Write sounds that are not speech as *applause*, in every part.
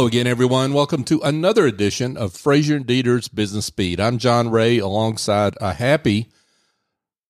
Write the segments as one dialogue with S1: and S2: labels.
S1: Hello again, everyone. Welcome to another edition of Fraser and Dieter's Business Speed. I'm John Ray alongside a happy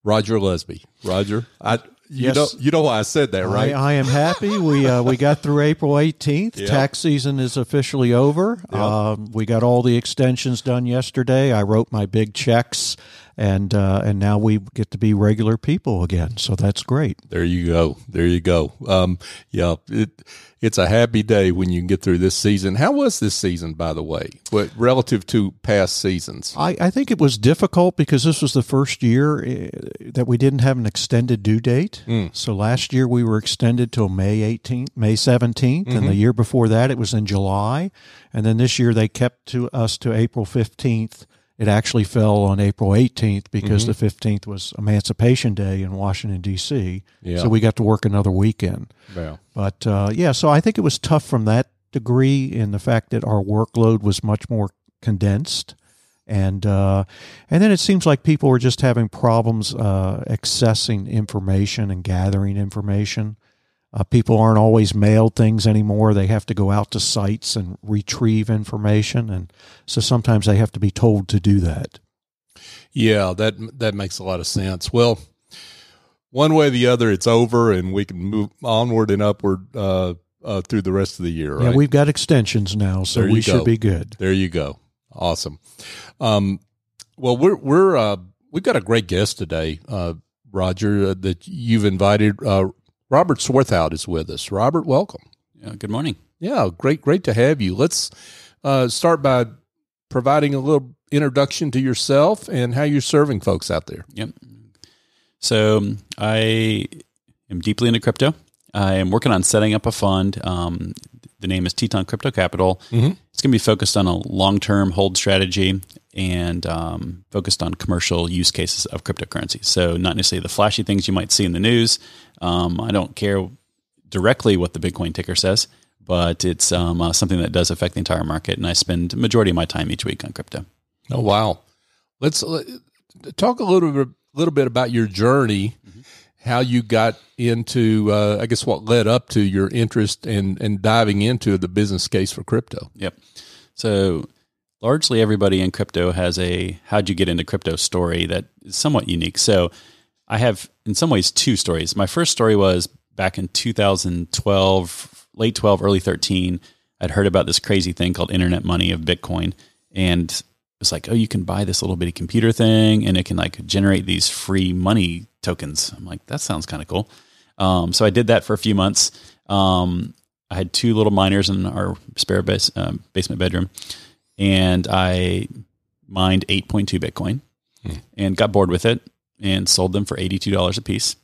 S1: Roger Lesby. Roger, I you
S2: Yes.
S1: know you know why I said that, right?
S2: I, I am happy. We uh, we got through April 18th.
S1: Yeah.
S2: Tax season is officially over. Um, we got all the extensions done yesterday. I wrote my big checks, and uh, and now we get to be regular people again. So that's great.
S1: There you go. There you go. Um, yeah, it, it's a happy day when you can get through this season. How was this season, by the way, what, relative to past seasons?
S2: I, I think it was difficult because this was the first year uh, that we didn't have an extended due date. So last year we were extended till May 18th, May 17th, and the year before that it was in July. And then this year they kept to us to April 15th. It actually fell on April 18th because the 15th was Emancipation Day in Washington, D.C.
S1: Yeah.
S2: So we got to work another weekend.
S1: Yeah.
S2: But uh, yeah, so I think it was tough from that degree in the fact that our workload was much more condensed, and uh, and then it seems like people were just having problems uh, accessing information and gathering information. Uh, people aren't always mailed things anymore; they have to go out to sites and retrieve information, and so sometimes they have to be told to do that.
S1: Yeah, that that makes a lot of sense. Well, one way or the other, it's over, and we can move onward and upward uh, uh, through the rest of the year. Right?
S2: Yeah, we've got extensions now, so we should be good.
S1: There you go. Awesome. Um, well, we're we're uh, we've got a great guest today, uh, Roger, uh, that you've invited. Robert Swarthout is with us. Robert, welcome.
S3: Yeah, good morning.
S1: Yeah, great, great to have you. Let's uh, start by providing a little introduction to yourself and how you're serving folks out there.
S3: Yep. So I am deeply into crypto. I am working on setting up a fund. Um, the name is Teton Crypto Capital.
S1: Mhm.
S3: It's going to be focused on a long-term hold strategy and um, focused on commercial use cases of cryptocurrency. So not necessarily the flashy things you might see in the news. Um, I don't care directly what the Bitcoin ticker says, but it's um, uh, something that does affect the entire market. And I spend majority of my time each week on crypto.
S1: Oh wow! Let's uh, talk a little bit, little bit about your journey, how you got into, uh, I guess, what led up to your interest and and diving into the business case for crypto.
S3: Yep. So largely everybody in crypto has a how'd you get into crypto story that is somewhat unique. So I have in some ways two stories. My first story was back in 2012, late 12, early 13. I'd heard about this crazy thing called internet money of Bitcoin and it was like, oh, you can buy this little bitty computer thing and it can like generate these free money tokens. I'm like, that sounds kind of cool. Um, so I did that for a few months. Um, I had two little miners in our spare base, um, basement bedroom, and I mined 8.2 Bitcoin and got bored with it and sold them for $82 a piece.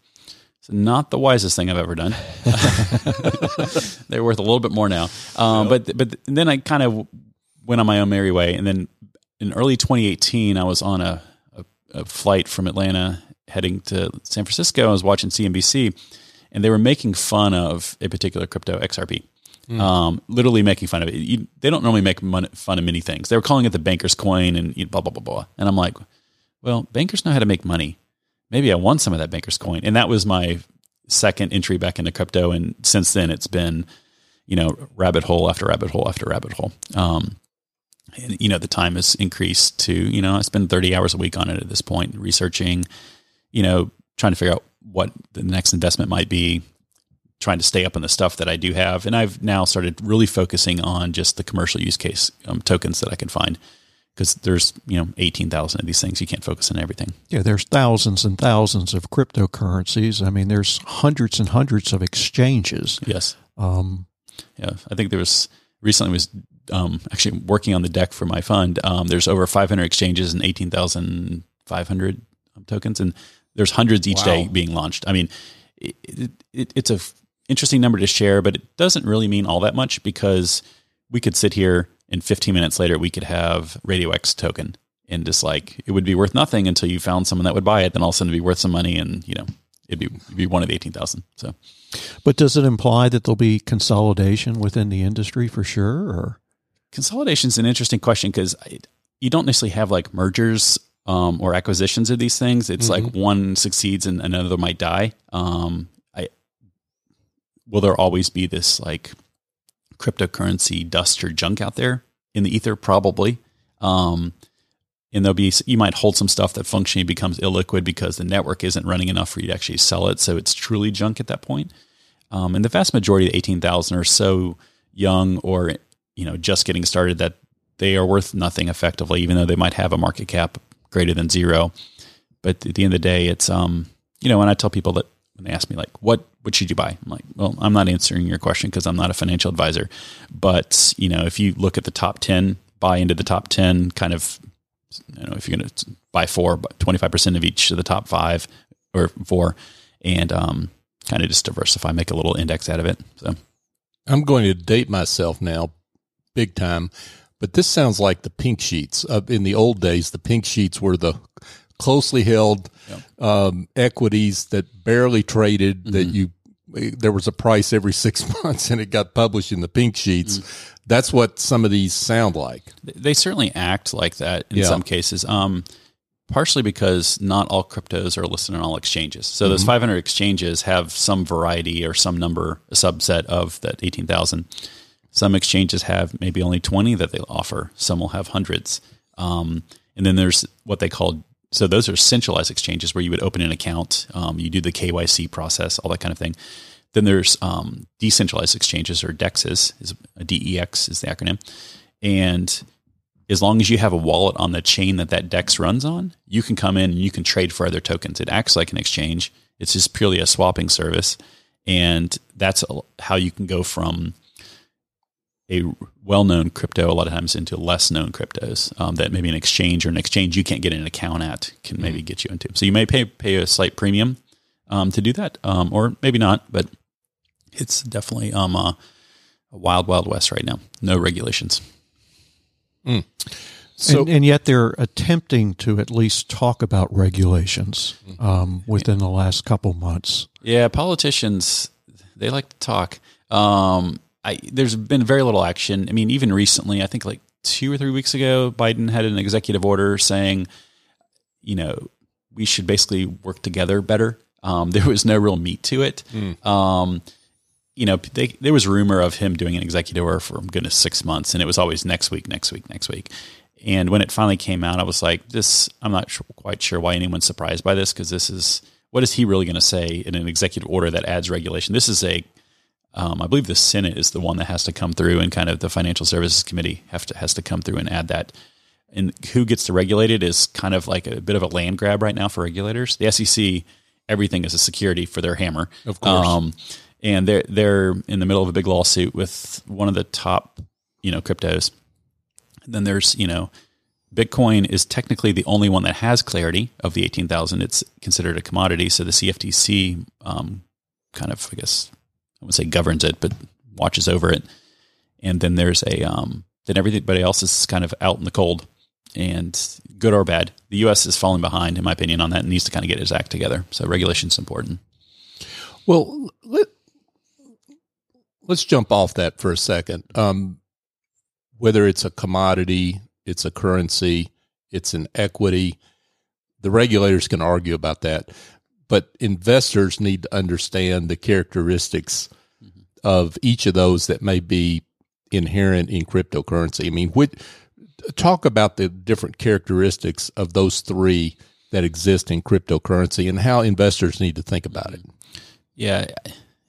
S3: So not the wisest thing I've ever done. *laughs* *laughs* They're worth a little bit more now. Um, But but then I kind of went on my own merry way, and then in early 2018, I was on a, a, a flight from Atlanta heading to San Francisco. I was watching CNBC, and they were making fun of a particular crypto XRP. Um, literally making fun of it. You, they don't normally make mon- fun of many things. They were calling it the banker's coin and blah blah blah blah. And I'm like, well, bankers know how to make money. Maybe I want some of that banker's coin, and that was my second entry back into crypto. And since then, it's been you know rabbit hole after rabbit hole after rabbit hole. Um, and you know the time has increased to you know I spend 30 hours a week on it at this point, researching, you know, trying to figure out what the next investment might be, trying to stay up on the stuff that I do have, and I've now started really focusing on just the commercial use case um, tokens that I can find because there's you know 18,000 of these things. You can't focus on everything.
S2: Yeah, there's thousands and thousands of cryptocurrencies. I mean, there's hundreds and hundreds of exchanges.
S3: Yes.
S2: Um,
S3: Yeah, I think there was recently was um, actually working on the deck for my fund. Um, there's over 500 exchanges and 18,500 tokens, and there's hundreds each day being launched. I mean, it, it, it, it's a interesting number to share, but it doesn't really mean all that much because we could sit here and 15 minutes later we could have Radio X token and just like it would be worth nothing until you found someone that would buy it. Then all of a sudden it'd be worth some money, and you know it'd be it'd be one of the 18,000. So.
S2: but does it imply that there'll be consolidation within the industry for sure? Or
S3: Consolidation is an interesting question because you don't necessarily have like mergers um, or acquisitions of these things. It's like one succeeds and another might die. Um, will there always be this like cryptocurrency dust or junk out there in the ether, probably. Um, and there'll be you might hold some stuff that functionally becomes illiquid because the network isn't running enough for you to actually sell it, so it's truly junk at that point. Um, and the vast majority of eighteen thousand are so young or you know just getting started that they are worth nothing effectively, even though they might have a market cap greater than zero. But at the end of the day, it's um you know when I tell people that when they ask me like what what should you buy, I'm like, well, I'm not answering your question because I'm not a financial advisor. But you know if you look at the top ten, buy into the top ten kind of you know, if you're going to buy four, 25% of each of the top five or four, and um, kind of just diversify, make a little index out of it. So
S1: I'm going to date myself now, big time. But this sounds like the pink sheets. Uh, in the old days, the pink sheets were the closely held um, equities that barely traded. Mm-hmm. That you there was a price every six *laughs* months, and it got published in the pink sheets. Mm-hmm that's what some of these sound like.
S3: They certainly act like that in yeah. some cases. Um, partially because not all cryptos are listed on all exchanges. So mm-hmm. those 500 exchanges have some variety or some number, a subset of that 18,000. Some exchanges have maybe only 20 that they offer. Some will have hundreds. Um, and then there's what they call so those are centralized exchanges where you would open an account, um, you do the KYC process, all that kind of thing. Then there's um, decentralized exchanges or DEXs, is DEX is the acronym, and as long as you have a wallet on the chain that that DEX runs on, you can come in and you can trade for other tokens. It acts like an exchange. It's just purely a swapping service, and that's how you can go from a well-known crypto a lot of times into less known cryptos um, that maybe an exchange or an exchange you can't get an account at can maybe mm-hmm. get you into. So you may pay pay a slight premium um, to do that, um, or maybe not, but it's definitely um, a, a wild, wild west right now. No regulations.
S2: Mm. So, and, and, yet they're attempting to at least talk about regulations um, within the last couple months.
S3: Yeah, politicians they like to talk. Um, I, there's been very little action. I mean, even recently, I think like two or three weeks ago, Biden had an executive order saying, you know, we should basically work together better. Um, *laughs* there was no real meat to it. Mm. Um, you know, they, there was rumor of him doing an executive order for goodness six months, and it was always next week, next week, next week. And when it finally came out, I was like, "This, I'm not sure, quite sure why anyone's surprised by this because this is what is he really going to say in an executive order that adds regulation? This is a, um, I believe the Senate is the one that has to come through, and kind of the Financial Services Committee have to has to come through and add that. And who gets to regulate it is kind of like a bit of a land grab right now for regulators. The SEC, everything is a security for their hammer,
S1: of course. Um,
S3: and they're they're in the middle of a big lawsuit with one of the top you know cryptos. And then there's you know Bitcoin is technically the only one that has clarity of the eighteen thousand. It's considered a commodity, so the CFTC um, kind of I guess I would say governs it, but watches over it. And then there's a um, then everybody else is kind of out in the cold and good or bad. The U.S. is falling behind, in my opinion, on that and needs to kind of get its act together. So regulation is important.
S1: Well, let, let's jump off that for a second. Um, whether it's a commodity, it's a currency, it's an equity, the regulators can argue about that. But investors need to understand the characteristics. Of each of those that may be inherent in cryptocurrency. I mean, what, talk about the different characteristics of those three that exist in cryptocurrency and how investors need to think about it.
S3: Yeah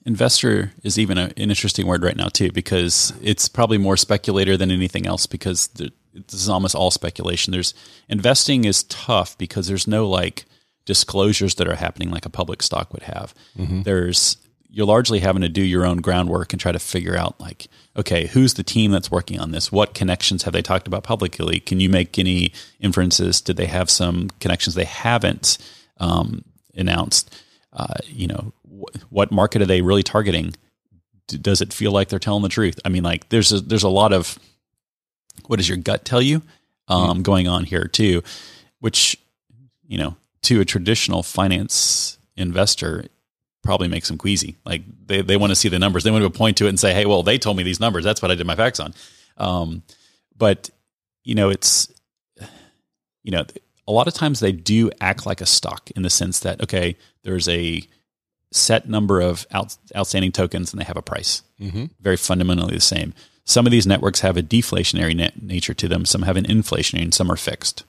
S3: investor is even a, an interesting word right now too because it's probably more speculator than anything else because this is almost all speculation there's investing is tough because there's no like disclosures that are happening like a public stock would have mm-hmm. there's you're largely having to do your own groundwork and try to figure out like okay who's the team that's working on this what connections have they talked about publicly can you make any inferences did they have some connections they haven't um, announced uh, you know what market are they really targeting? Does it feel like they're telling the truth? I mean, like there's a, there's a lot of what does your gut tell you um, mm-hmm. going on here too, which you know to a traditional finance investor probably makes them queasy. Like they, they want to see the numbers. They want to point to it and say, Hey, well, they told me these numbers. That's what I did my facts on. Um, but you know, it's, you know, a lot of times they do act like a stock in the sense that, okay, there's a set number of out, outstanding tokens and they have a price. Mm-hmm. Very fundamentally the same. Some of these networks have a deflationary nature to them. Some have an inflationary, and some are fixed.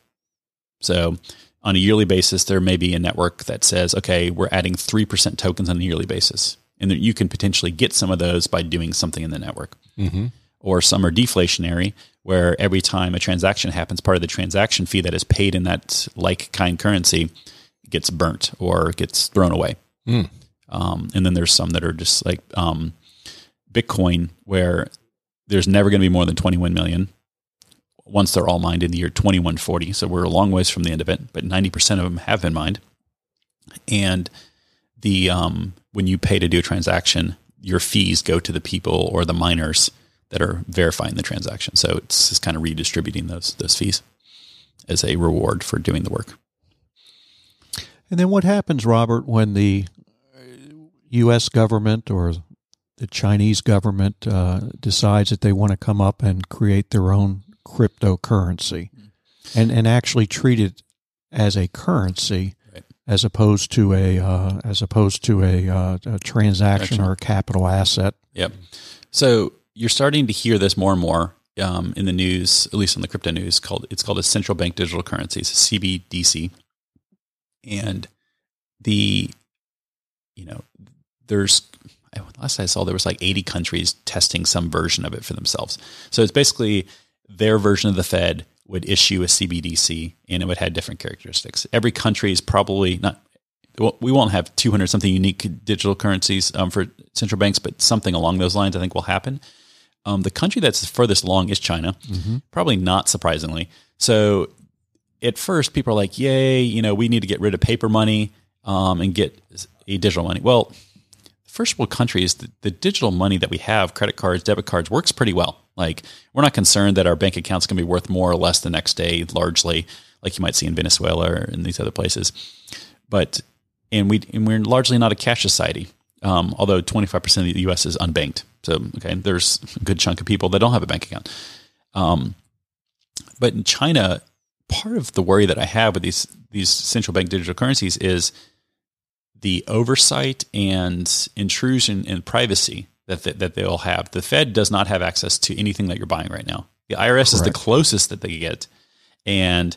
S3: So on a yearly basis, there may be a network that says, okay, we're adding 3% tokens on a yearly basis. And you can potentially get some of those by doing something in the network. Mm-hmm. Or some are deflationary, where every time a transaction happens, part of the transaction fee that is paid in that like kind currency gets burnt or gets thrown away. Mm. Um, and then there's some that are just like um, Bitcoin, where there's never going to be more than 21 million once they're all mined in the year 2140. So we're a long ways from the end of it, but 90% of them have been mined. And the um, when you pay to do a transaction, your fees go to the people or the miners that are verifying the transaction. So it's just kind of redistributing those those fees as a reward for doing the work.
S2: And then what happens, Robert, when the U.S. government or the Chinese government uh, decides that they want to come up and create their own cryptocurrency and, and actually treat it as a currency right. as opposed to a uh, as opposed to a, uh, a transaction or a capital asset.
S3: Yep. So you're starting to hear this more and more um, in the news, at least in the crypto news. Called it's called a central bank digital currency, it's a CBDC, and the you know there's last I saw there was like 80 countries testing some version of it for themselves. So it's basically their version of the Fed would issue a CBDC and it would have different characteristics. Every country is probably not we won't have 200 something unique digital currencies um, for central banks, but something along those lines I think will happen. Um, the country that's furthest along is China, mm-hmm. probably not surprisingly. So at first, people are like, "Yay! You know, we need to get rid of paper money um, and get a digital money." Well, first world countries, the, the, digital money that we have, credit cards, debit cards, works pretty well. Like we're not concerned that our bank account's going to be worth more or less the next day, largely, like you might see in Venezuela or in these other places. But and we and we're largely not a cash society. Um, although 25% of the U.S. is unbanked, so okay, there's a good chunk of people that don't have a bank account. Um, but in China, part of the worry that I have with these these central bank digital currencies is the oversight and intrusion in privacy that, that, that they'll have. The Fed does not have access to anything that you're buying right now. The IRS Correct. is the closest that they get, and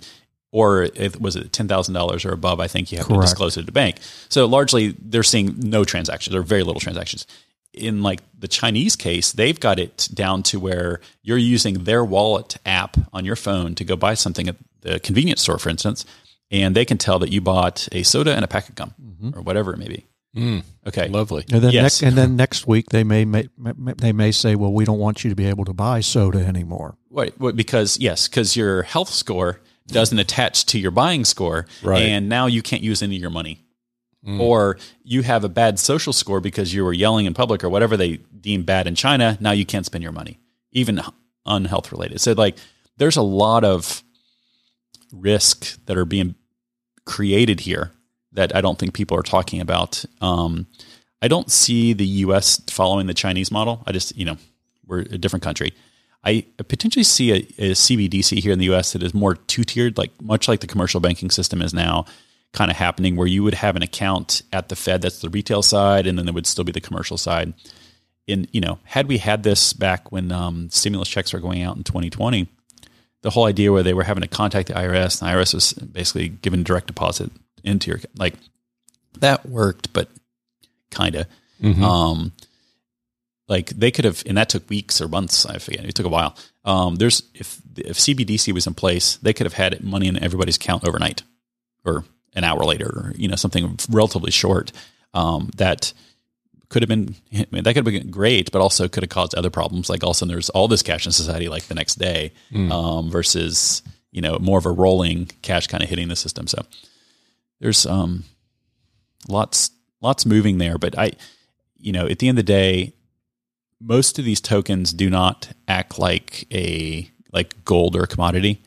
S3: or it was it ten thousand dollars or above. I think you have Correct. to disclose it to the bank. So largely, they're seeing no transactions or very little transactions. In like the Chinese case, they've got it down to where you're using their wallet app on your phone to go buy something at the convenience store, for instance, and they can tell that you bought a soda and a pack of gum mm-hmm. or whatever it may be.
S1: Mm, okay, lovely.
S2: And then, yes. and then next week they may, may, they may say, "Well, we don't want you to be able to buy soda anymore."
S3: Right, because yes, because your health score doesn't attach to your buying score, right. and now you can't use any of your money. Mm. Or you have a bad social score because you were yelling in public or whatever they deem bad in China. Now you can't spend your money, even unhealth related. So, like, there's a lot of risk that are being created here that I don't think people are talking about. Um, I don't see the U.S. following the Chinese model. I just, you know, we're a different country. I potentially see a, a CBDC here in the U.S. that is more two tiered, like much like the commercial banking system is now kind of happening, where you would have an account at the Fed that's the retail side, and then there would still be the commercial side. In you know, had we had this back when um, stimulus checks were going out in 2020, the whole idea where they were having to contact the IRS, and the IRS was basically giving direct deposit into your like that worked, but kind of. Mm-hmm. Um, like they could have, and that took weeks or months. I forget. It took a while. Um, there's if if CBDC was in place, they could have had money in everybody's account overnight, or an hour later, or you know something relatively short. Um, that could have been I mean, that could have been great, but also could have caused other problems. Like all of a sudden, there's all this cash in society like the next day, mm. um, versus you know more of a rolling cash kind of hitting the system. So there's um, lots lots moving there. But I, you know, at the end of the day, most of these tokens do not act like a like gold or a commodity.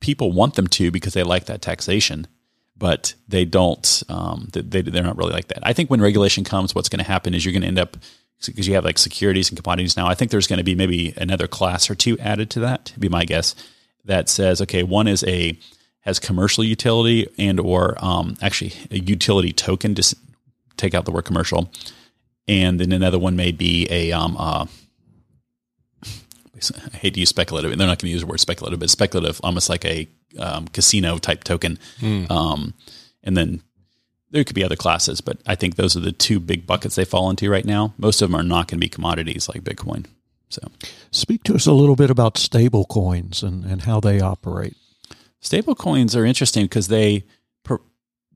S3: People want them to because they like that taxation, but they don't. Um, they they're not really like that. I think when regulation comes, what's going to happen is you're going to end up because you have like securities and commodities now. I think there's going to be maybe another class or two added to that. Be my guess that says okay, one is a has commercial utility and or um, actually a utility token dis- take out the word commercial, and then another one may be a um, uh, *laughs* I hate to use speculative. They're not going to use the word speculative, but speculative, almost like a um, casino type token. Um, and then there could be other classes, but I think those are the two big buckets they fall into right now. Most of them are not going to be commodities like Bitcoin. So,
S2: Speak to us a little bit about stable coins and, and how they operate.
S3: Stable coins are interesting because they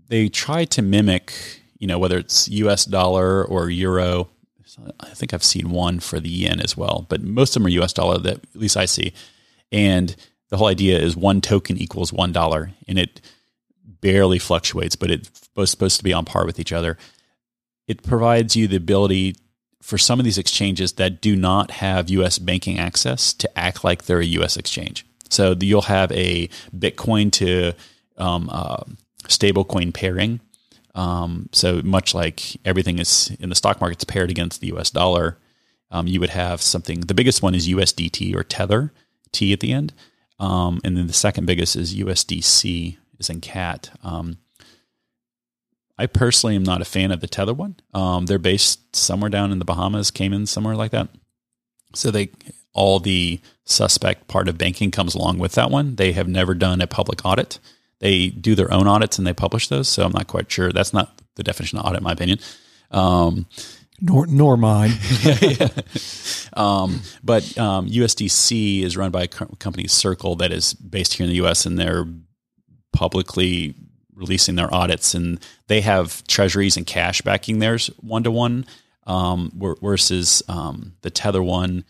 S3: they try to mimic, you know, whether it's U.S. dollar or euro. I think I've seen one for the yen as well, but most of them are U.S. dollar that at least I see. And the whole idea is one token equals one dollar, and it barely fluctuates, but it's supposed to be on par with each other. It provides you the ability for some of these exchanges that do not have U.S. banking access to act like they're a U.S. exchange. So you'll have a Bitcoin to um, uh, stablecoin pairing. Um, so much like everything is in the stock market's paired against the U.S. dollar, um, you would have something. The biggest one is USDT or Tether, T at the end, um, and then the second biggest is USDC, is in CAT. Um, I personally am not a fan of the Tether one. Um, they're based somewhere down in the Bahamas, Cayman, somewhere like that. So they all the suspect part of banking comes along with that one. They have never done a public audit. They do their own audits and they publish those. So I'm not quite sure. That's not the definition of audit, in my opinion. Um,
S2: Nor, nor mine. *laughs*
S3: um, but um, USDC is run by a co- company Circle that is based here in the U.S. and they're publicly releasing their audits and they have treasuries and cash backing theirs one to one. Versus um, the Tether one,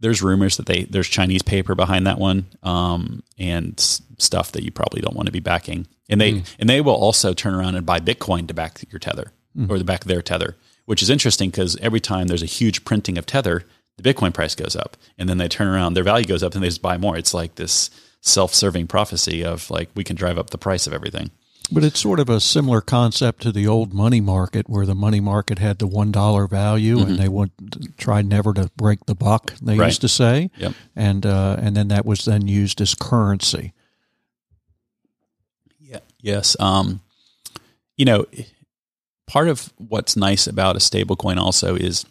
S3: there's rumors that they there's Chinese paper behind that one um, and stuff that you probably don't want to be backing. And they and they will also turn around and buy Bitcoin to back your Tether or the back of their Tether, which is interesting because every time there's a huge printing of Tether, the Bitcoin price goes up, and then they turn around, their value goes up, and they just buy more. It's like this self-serving prophecy of like we can drive up the price of everything.
S2: But it's sort of a similar concept to the old money market, where the money market had the one dollar value, and they would try never to break the buck. They
S3: Mm-hmm. Right.
S2: used to say,
S3: Yep.
S2: and uh, and then that was then used as currency.
S3: Yeah. Yes. Um, you know, part of what's nice about a stablecoin also is,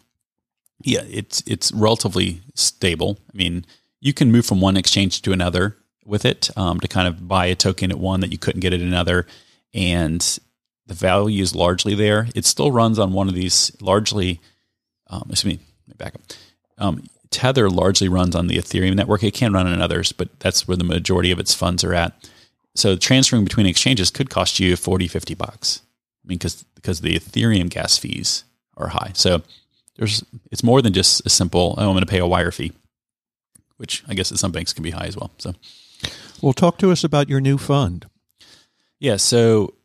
S3: yeah, it's it's relatively stable. I mean, you can move from one exchange to another with it um, to kind of buy a token at one that you couldn't get at another, and the value is largely there. It still runs on one of these largely. Um, excuse me. Back up. Um, Tether largely runs on the Ethereum network. It can run on others, but that's where the majority of its funds are at. So transferring between exchanges could cost you 40, 50 bucks. I mean, because because the Ethereum gas fees are high. So there's it's more than just a simple. Oh, I'm going to pay a wire fee, which I guess at some banks can be high as well. So
S2: Well, talk to us about your new fund.
S3: Yeah, so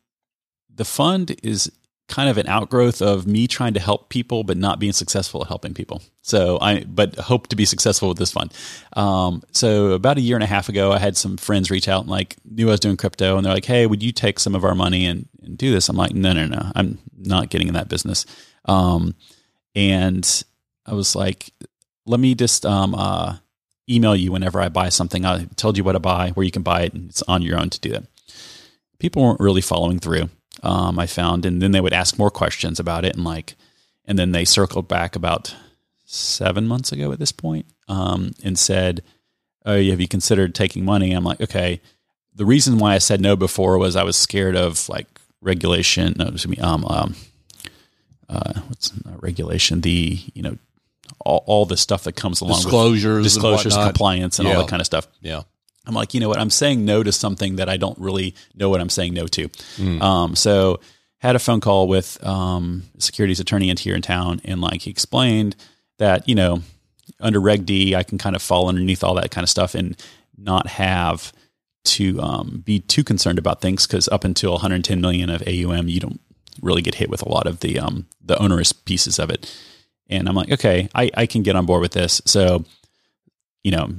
S3: the fund is kind of an outgrowth of me trying to help people but not being successful at helping people. So I but hope to be successful with this fund. Um, so about a year and a half ago, I had some friends reach out and like knew I was doing crypto, and they're like, "Hey, would you take some of our money and, and do this?" I'm like, "No, no, no, I'm not getting in that business." Um, and I was like, "Let me just um, uh, email you whenever I buy something. I told you what to buy, where you can buy it, and it's on your own to do that." People weren't really following through. Um, I found, and then they would ask more questions about it, and like, and then they circled back about seven months ago at this point, um, and said, "Oh, have you considered taking money?" I'm like, "Okay." The reason why I said no before was I was scared of like regulation. No, excuse me. Um, um, uh, what's not regulation? The you know all, all the stuff that comes along
S1: Disclosures and
S3: with disclosures,
S1: whatnot.
S3: compliance, and all that kind of stuff.
S1: Yeah.
S3: I'm like, you know what? I'm saying no to something that I don't really know what I'm saying no to. Um, so had a phone call with um, securities attorney in here in town, and like he explained that you know under Reg D, I can kind of fall underneath all that kind of stuff and not have to um, be too concerned about things because up until 110 million of AUM, you don't really get hit with a lot of the um, the onerous pieces of it. And I'm like, okay, I, I can get on board with this. So, you know,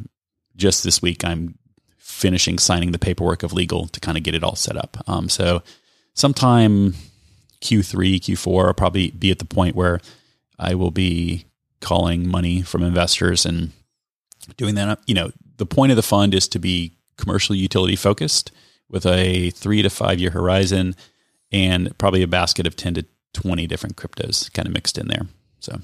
S3: just this week, I'm finishing signing the paperwork of legal to kind of get it all set up. Um, so, sometime Q3, Q4, I'll probably be at the point where I will be calling money from investors and doing that. You know, the point of the fund is to be commercial utility focused with a three to five year horizon and probably a basket of 10 to 20 different cryptos kind of mixed in there. So,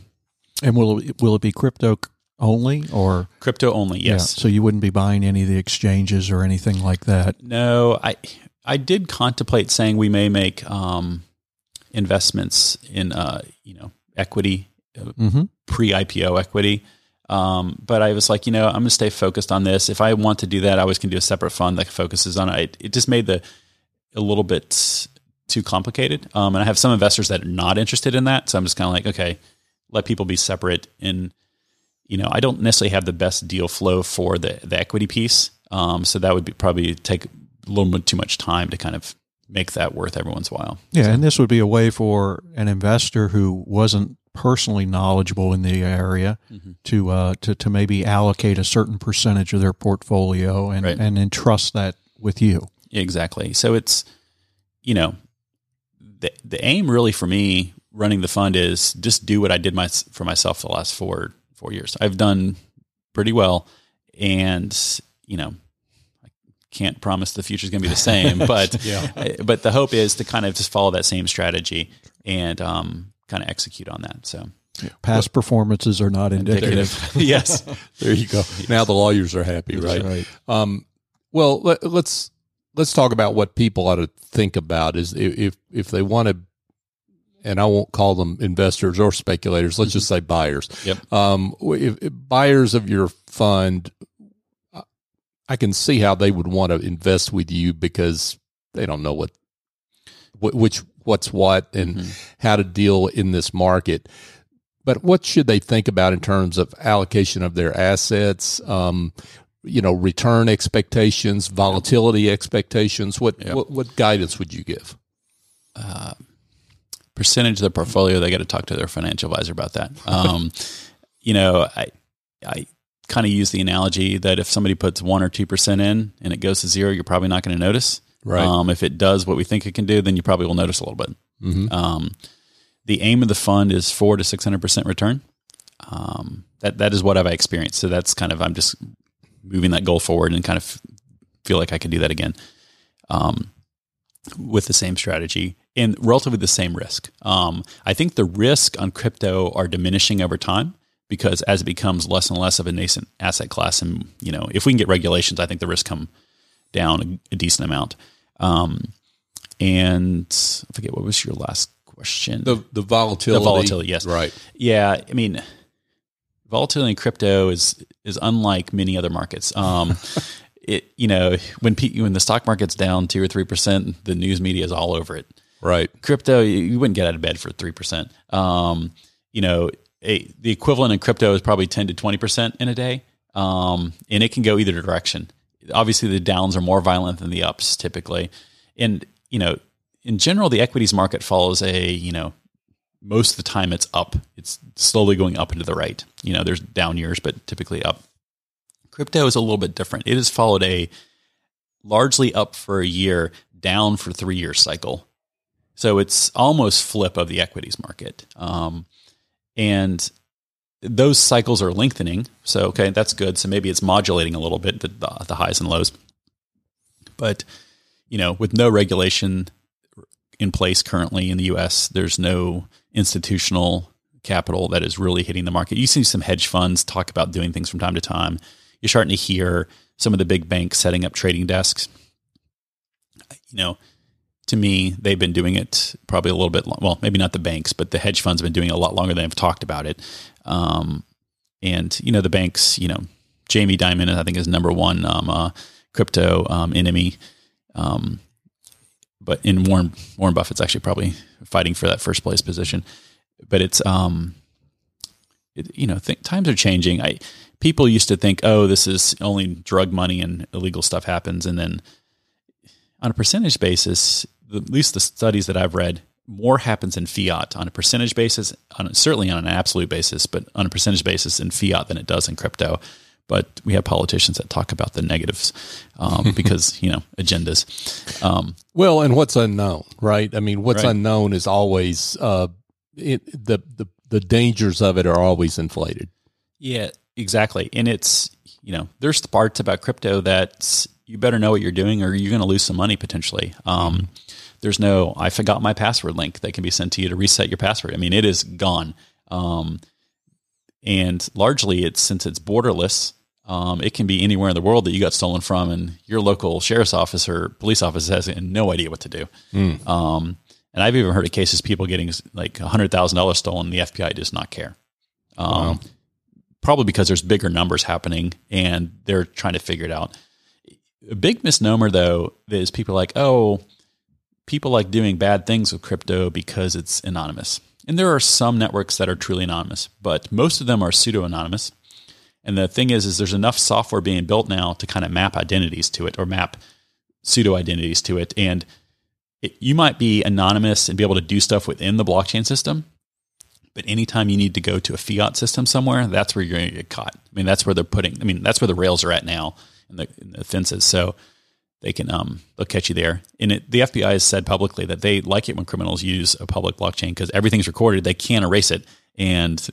S2: And will it, will it be crypto only or
S3: crypto only, yes.
S2: Yeah, so you wouldn't be buying any of the exchanges or anything like that.
S3: No, I I did contemplate saying we may make um, investments in uh, you know equity, uh,
S2: Mm-hmm.
S3: pre IPO equity. Um, but I was like, you know, I'm going to stay focused on this. If I want to do that, I always can do a separate fund that focuses on it. It just made the a little bit too complicated. Um, and I have some investors that are not interested in that, so I'm just kind of like, okay, let people be separate. And you know, I don't necessarily have the best deal flow for the the equity piece, um, so that would be probably take a little bit too much time to kind of make that worth everyone's while.
S2: Yeah, and this would be a way for an investor who wasn't personally knowledgeable in the area
S3: Mm-hmm.
S2: to uh, to to maybe allocate a certain percentage of their portfolio and
S3: Right.
S2: and entrust that with you.
S3: Exactly. So it's you know the the aim really for me running the fund is just do what I did my for myself the last four four years. I've done pretty well, and you know I can't promise the future is going to be the same, *laughs* but yeah. but the hope is to kind of just follow that same strategy and um, kind of execute on that. So
S2: Past performances are not indicative. *laughs*
S3: yes. *laughs*
S1: There you go. Now the lawyers are happy, right?
S2: right.
S1: Um, well, let, let's let's talk about what people ought to think about. Is if if they want to, and I won't call them investors or speculators. Let's just say buyers.
S3: Yep.
S1: Um, if, if buyers of your fund, I- can see how they would want to invest with you because they don't know what, wh- which what's what and how to deal in this market. But what should they think about in terms of allocation of their assets? Um, you know, return expectations, volatility expectations. What what, what guidance would you give?
S3: Percentage of the portfolio, they got to talk to their financial advisor about that. Um, *laughs* you know, I, I kind of use the analogy that if somebody puts one or 2% in and it goes to zero, you're probably not going to notice.
S1: Right.
S3: Um, if it does what we think it can do, then you probably will notice a little bit.
S1: Mhm.
S3: Um, the aim of the fund is four to 600% return. Um, that, that is what I've experienced. So that's kind of, I'm just moving that goal forward and kind of feel like I can do that again. Um, with the same strategy and relatively the same risk. Um, I think the risk on crypto are diminishing over time because as it becomes less and less of a nascent asset class, and you know, if we can get regulations, I think the risk come down a, a decent amount. Um, and I forget what was your last question.
S1: The the volatility.
S3: The volatility, yes.
S1: Right.
S3: Yeah, I mean, volatility in crypto is is unlike many other markets. Um, *laughs* it you know when pe- when the stock market's down two or three percent, the news media is all over it.
S1: Right.
S3: Crypto, you, wouldn't get out of bed for three percent. Um, you know, a, the equivalent in crypto is probably ten to twenty percent in a day, um, and it can go either direction. Obviously, the downs are more violent than the ups typically, and you know, in general, the equities market follows a you know most of the time it's up. It's slowly going up and to the right. You know, there's down years, but typically up. Crypto is a little bit different. It has followed a largely up for a year, down for three year cycle. So it's almost flip of the equities market. Um, and those cycles are lengthening. So, okay, that's good. So maybe it's modulating a little bit, the, the, the highs and lows. But, you know, with no regulation in place currently in the US, there's no institutional capital that is really hitting the market. You see some hedge funds talk about doing things from time to time. You're starting to hear some of the big banks setting up trading desks. You know, to me, they've been doing it probably a little bit. Long, well, maybe not the banks, but the hedge funds have been doing it a lot longer than I've talked about it. Um, and you know, the banks. You know, Jamie Dimon, I think, is number one um, uh, crypto um, enemy. Um, but in Warren Warren Buffett's actually probably fighting for that first place position. But it's um, it, you know, th- times are changing. I people used to think, oh, this is only drug money and illegal stuff happens, and then on a percentage basis, at least the studies that I've read, more happens in fiat on a percentage basis, on certainly on an absolute basis, but on a percentage basis in fiat than it does in crypto. But we have politicians that talk about the negatives um, *laughs* because you know agendas. Um,
S1: Well, and what's unknown, right? I mean, what's
S3: Right.
S1: unknown is always uh, it, the the the dangers of it are always inflated.
S3: Yeah, exactly. And it's, you know, there's parts about crypto that you better know what you're doing or you're going to lose some money potentially. Um, There's no I forgot my password link that can be sent to you to reset your password. I mean, it is gone. Um, and largely, it's since it's borderless. Um, it can be anywhere in the world that you got stolen from, and your local sheriff's office or police office has no idea what to do. Um, and I've even heard of cases people getting like hundred thousand dollars stolen. The FBI does not care. Um, Probably because there's bigger numbers happening, and they're trying to figure it out. A big misnomer, though, is people are like, oh, people like doing bad things with crypto because it's anonymous. And there are some networks that are truly anonymous, but most of them are pseudo anonymous. And the thing is, is there's enough software being built now to kind of map identities to it or map pseudo identities to it. And it, you might be anonymous and be able to do stuff within the blockchain system. But anytime you need to go to a fiat system somewhere, that's where you're going to get caught. I mean, that's where they're putting. I mean, that's where the rails are at now in the, in the fences. So they can um they'll catch you there. And it, the FBI has said publicly that they like it when criminals use a public blockchain because everything's recorded. They can't erase it, and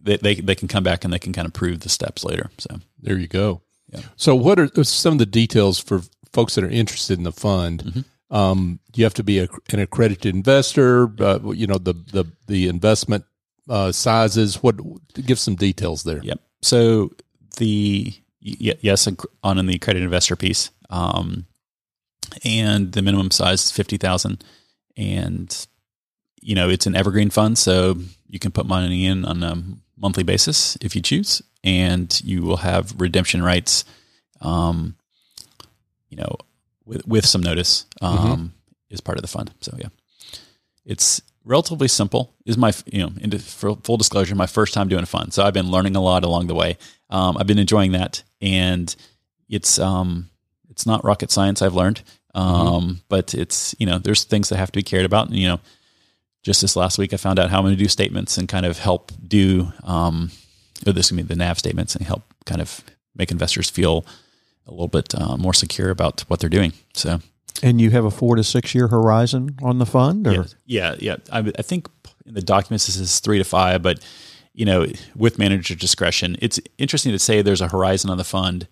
S3: they, they they can come back and they can kind of prove the steps later. So
S1: There you go.
S3: Yeah.
S1: So, what are some of the details for folks that are interested in the fund?
S3: Mm-hmm.
S1: Um, you have to be a, an accredited investor. Uh, you know the the the investment uh, sizes. What give some details there?
S3: Yep. So the yes on in the credit investor piece, um, and the minimum size is fifty thousand, and you know it's an evergreen fund, so you can put money in on a monthly basis if you choose, and you will have redemption rights. Um, you know, with with some notice, um, is part of the fund. So yeah, it's relatively simple. Is my you know, into full disclosure, my first time doing a fund, so I've been learning a lot along the way. Um, I've been enjoying that, and it's um, it's not rocket science. I've learned, um, but it's you know, there's things that have to be cared about, and you know, just this last week, I found out how I'm going to do statements and kind of help do um, or this can be the NAV statements and help kind of make investors feel a little bit uh, more secure about what they're doing. So
S2: And you have a four to six year horizon on the fund, or
S3: yeah, yeah, yeah. I, I think in the documents this is three to five, but you know, with manager discretion, it's interesting to say there's a horizon on the fund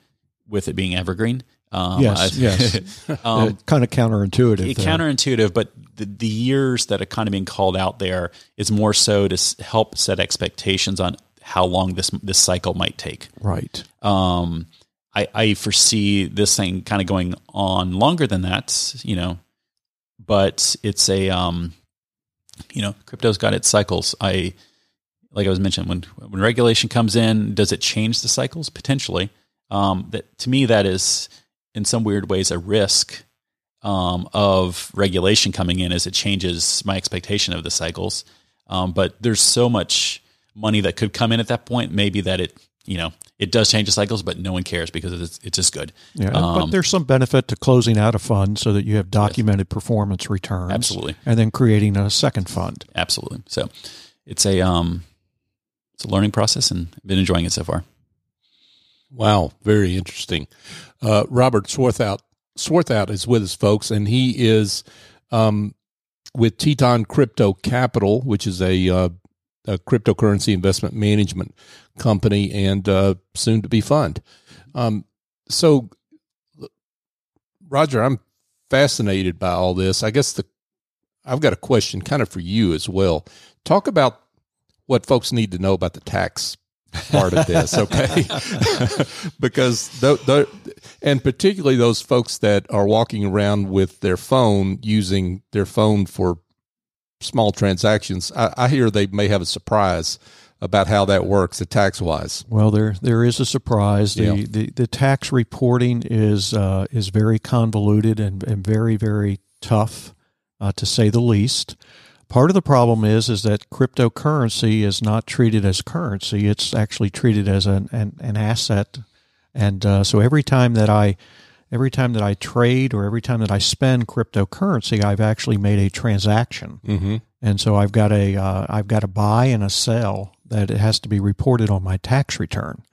S3: with it being evergreen. Um,
S2: Yes,
S3: I-
S2: yes. *laughs*
S3: um,
S2: kind of counterintuitive.
S3: it counterintuitive, but the, the years that are kind of being called out there is more so to s- help set expectations on how long this this cycle might take.
S2: right.
S3: Um, I, I foresee this thing kind of going on longer than that, you know, but it's a, um, you know, crypto's got its cycles. I, like I was mentioning, when when regulation comes in, does it change the cycles potentially? Um, that to me, that is in some weird ways a risk um, of regulation coming in as it changes my expectation of the cycles. Um, but there's so much money that could come in at that point, maybe that it, you know, it does change the cycles, but no one cares because it's, it's just good.
S2: Yeah, but
S3: Um,
S2: there's some benefit to closing out a fund so that you have documented performance returns.
S3: Absolutely.
S2: And then creating a second fund.
S3: Absolutely. So it's a, um, it's a learning process and I've been enjoying it so far.
S1: Wow, very interesting. Uh, Robert Swarthout Swarthout is with us, folks, and he is um, with Teton Crypto Capital, which is a, uh, a cryptocurrency investment management company and uh, soon to be fund. Um, so, Roger, I'm fascinated by all this. I guess the I've got a question kind of for you as well. Talk about what folks need to know about the tax part of this, *laughs* okay? *laughs* because the, the, and particularly those folks that are walking around with their phone using their phone for small transactions, I, I hear they may have a surprise about how that works, the tax wise.
S2: Well, there there is a surprise. The
S1: Yeah.
S2: the, the tax reporting is uh, is very convoluted and, and very very tough, uh, to say the least. Part of the problem is is that cryptocurrency is not treated as currency; it's actually treated as an an, an asset, and uh, so every time that I every time that I trade or every time that I spend cryptocurrency, I've actually made a transaction.
S1: Mm-hmm.
S2: and so I've got a uh, I've got a buy and a sell that it has to be reported on my tax return.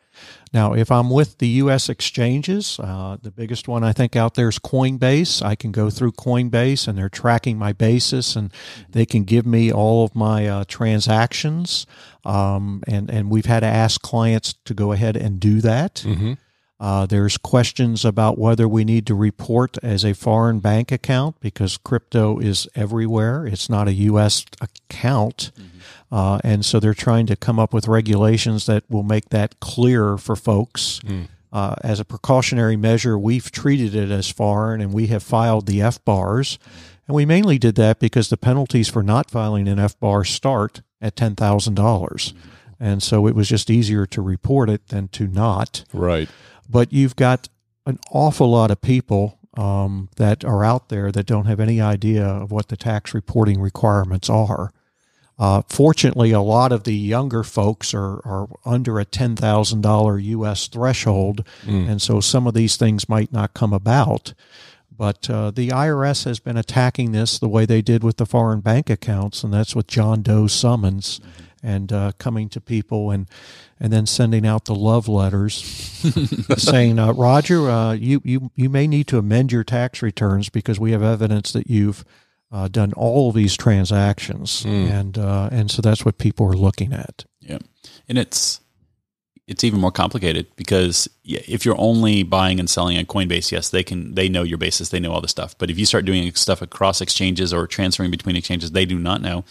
S2: Now, if I'm with the U.S. exchanges, uh, the biggest one I think out there is Coinbase. I can go through Coinbase and they're tracking my basis and they can give me all of my uh, transactions. Um, and, and we've had to ask clients to go ahead and do that.
S1: Mm-hmm.
S2: Uh, there's questions about whether we need to report as a foreign bank account because crypto is everywhere. It's not a U.S. account. Mm-hmm. Uh, and so they're trying to come up with regulations that will make that clear for folks. Mm. Uh, as a precautionary measure, we've treated it as foreign and we have filed the FBARs. And we mainly did that because the penalties for not filing an FBAR start at $10,000. And so it was just easier to report it than to not.
S1: Right.
S2: But you've got an awful lot of people um, that are out there that don't have any idea of what the tax reporting requirements are. Uh, fortunately, a lot of the younger folks are, are under a $10,000 U.S. threshold, mm. and so some of these things might not come about. But uh, the IRS has been attacking this the way they did with the foreign bank accounts, and that's with John Doe summons and uh, coming to people and and then sending out the love letters *laughs* saying, uh, Roger, uh, you, you, you may need to amend your tax returns because we have evidence that you've uh, done all of these transactions. Mm. And, uh, and so that's what people are looking at.
S3: Yeah. And it's, it's even more complicated because if you're only buying and selling on Coinbase, yes, they can they know your basis, they know all the stuff. But if you start doing stuff across exchanges or transferring between exchanges, they do not know.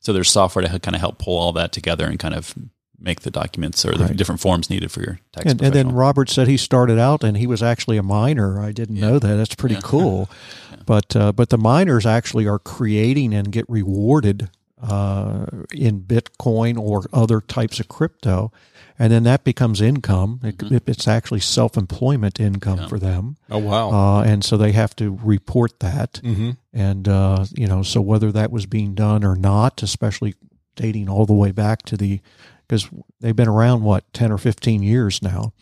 S3: So there's software to kind of help pull all that together and kind of make the documents or the right. different forms needed for your tax.
S2: And, and, then Robert said he started out and he was actually a miner. I didn't yeah. know that. That's pretty yeah. cool. *laughs* yeah. But uh, but the miners actually are creating and get rewarded uh, in Bitcoin or other types of crypto and then that becomes income. Mm-hmm. It's actually self employment income yeah. for them.
S1: Oh wow!
S2: Uh, and so they have to report that. Mm-hmm. And uh, you know, so whether that was being done or not, especially dating all the way back to the because they've been around what ten or fifteen years now.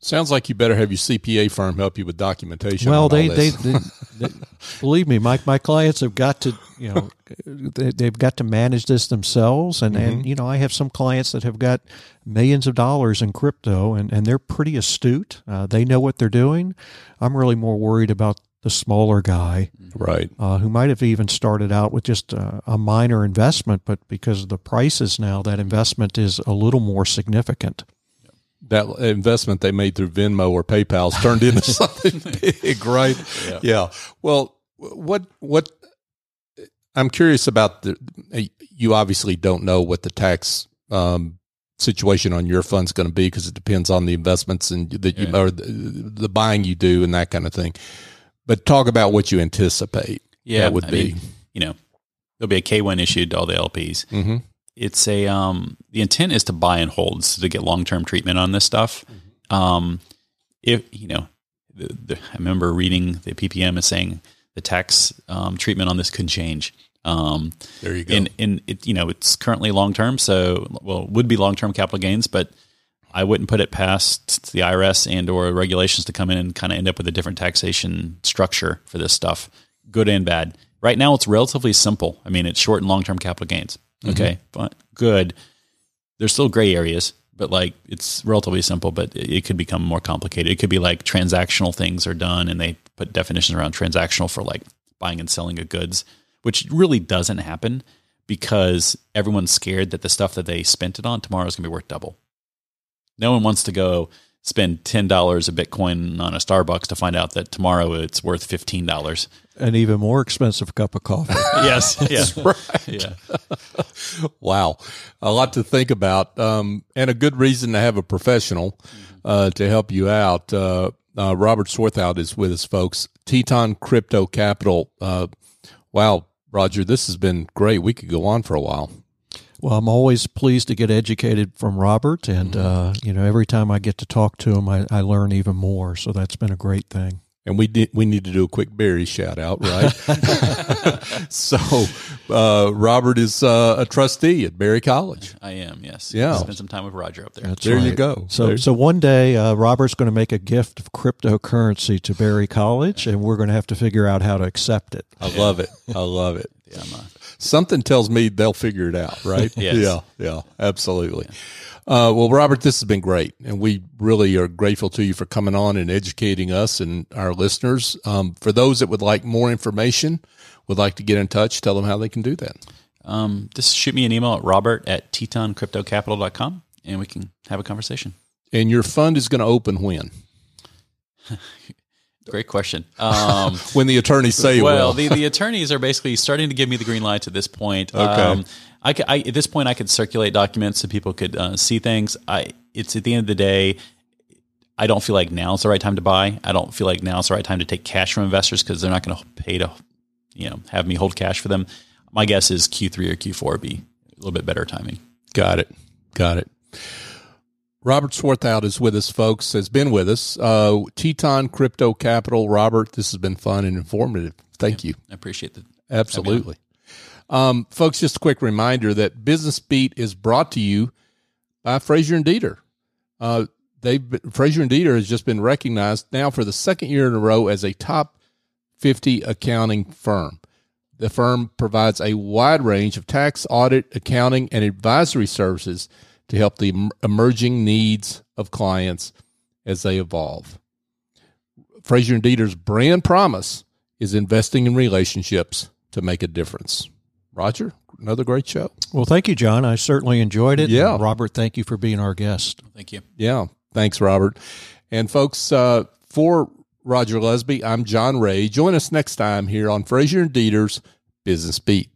S1: Sounds like you better have your CPA firm help you with documentation.
S2: Well, they, they, they, they, *laughs* believe me, my my clients have got to you know they, have got to manage this themselves, and mm-hmm. and you know I have some clients that have got millions of dollars in crypto, and and they're pretty astute. Uh, they know what they're doing. I'm really more worried about the smaller guy,
S1: right,
S2: uh, who might have even started out with just a, a minor investment, but because of the prices now, that investment is a little more significant
S1: that investment they made through Venmo or PayPal's turned into *laughs* something big, right? Yeah. yeah. Well, what what I'm curious about the you obviously don't know what the tax um, situation on your fund's going to be because it depends on the investments and that you or the, the, buying you do and that kind of thing. But talk about what you anticipate.
S3: Yeah,
S1: that would I be
S3: mean, you know there'll be a K one issued to all the LPs. Mm-hmm it's a um, the intent is to buy and hold so to get long term treatment on this stuff. Mm-hmm. Um, if you know, the, the, I remember reading the PPM is saying the tax um, treatment on this could change. Um,
S1: there you go.
S3: And, and it, you know, it's currently long term, so well, would be long term capital gains, but I wouldn't put it past the IRS and or regulations to come in and kind of end up with a different taxation structure for this stuff, good and bad. Right now, it's relatively simple. I mean, it's short and long term capital gains. Mm-hmm. Okay, fine, good. There's still gray areas, but like it's relatively simple. But it, it could become more complicated. It could be like transactional things are done, and they put definitions around transactional for like buying and selling of goods, which really doesn't happen because everyone's scared that the stuff that they spent it on tomorrow is going to be worth double. No one wants to go spend ten dollars a Bitcoin on a Starbucks to find out that tomorrow it's worth fifteen dollars
S2: an even more expensive cup of coffee. *laughs*
S3: yes, *laughs* yes,
S1: right. Yeah. *laughs* wow, a lot to think about, um, and a good reason to have a professional uh, to help you out. Uh, uh, Robert Swarthout is with us, folks. Teton Crypto Capital. Uh, wow, Roger, this has been great. We could go on for a while.
S2: Well, I'm always pleased to get educated from Robert, and mm-hmm. uh, you know, every time I get to talk to him, I, I learn even more. So that's been a great thing
S1: and we did, we need to do a quick Berry shout out, right? *laughs* *laughs* so, uh, Robert is uh, a trustee at Berry College.
S3: I am, yes.
S1: Yeah,
S3: spend some time with Roger up there.
S1: That's there right. you go.
S2: So,
S1: there.
S2: so one day uh, Robert's going to make a gift of cryptocurrency to Berry College, and we're going to have to figure out how to accept it.
S1: I love it. I love it. yeah, Something tells me they'll figure it out, right? *laughs*
S3: yes.
S1: Yeah, yeah, absolutely. Yeah. Uh, well, Robert, this has been great, and we really are grateful to you for coming on and educating us and our listeners. Um, for those that would like more information, would like to get in touch, tell them how they can do that.
S3: Um, just shoot me an email at robert at tetoncryptocapital.com and we can have a conversation.
S1: And your fund is going to open when? *laughs*
S3: Great question. Um, *laughs*
S1: when the attorneys say
S3: well,
S1: well,
S3: the, the attorneys are basically starting to give me the green light at this point.
S1: Okay.
S3: Um, I, ca- I, at this point, I could circulate documents so people could uh, see things. I, it's at the end of the day, I don't feel like now's the right time to buy. I don't feel like now's the right time to take cash from investors because they're not going to pay to, you know, have me hold cash for them. My guess is Q3 or Q4 would be a little bit better timing.
S1: Got it. Got it. Robert Swarthout is with us, folks, has been with us. Uh, Teton Crypto Capital. Robert, this has been fun and informative. Thank you.
S3: I appreciate that.
S1: Absolutely. Um, folks, just a quick reminder that Business Beat is brought to you by Frazier and Deeter. Uh, they've been, Frazier and Deeter has just been recognized now for the second year in a row as a top 50 accounting firm. The firm provides a wide range of tax, audit, accounting, and advisory services to help the emerging needs of clients as they evolve. Frazier and Deeter's brand promise is investing in relationships to make a difference. Roger, another great show.
S2: Well, thank you, John. I certainly enjoyed it.
S1: Yeah.
S2: And Robert, thank you for being our guest.
S3: Thank you.
S1: Yeah. Thanks, Robert. And folks, uh, for Roger Lesby, I'm John Ray. Join us next time here on Frazier and Deeter's Business Beat.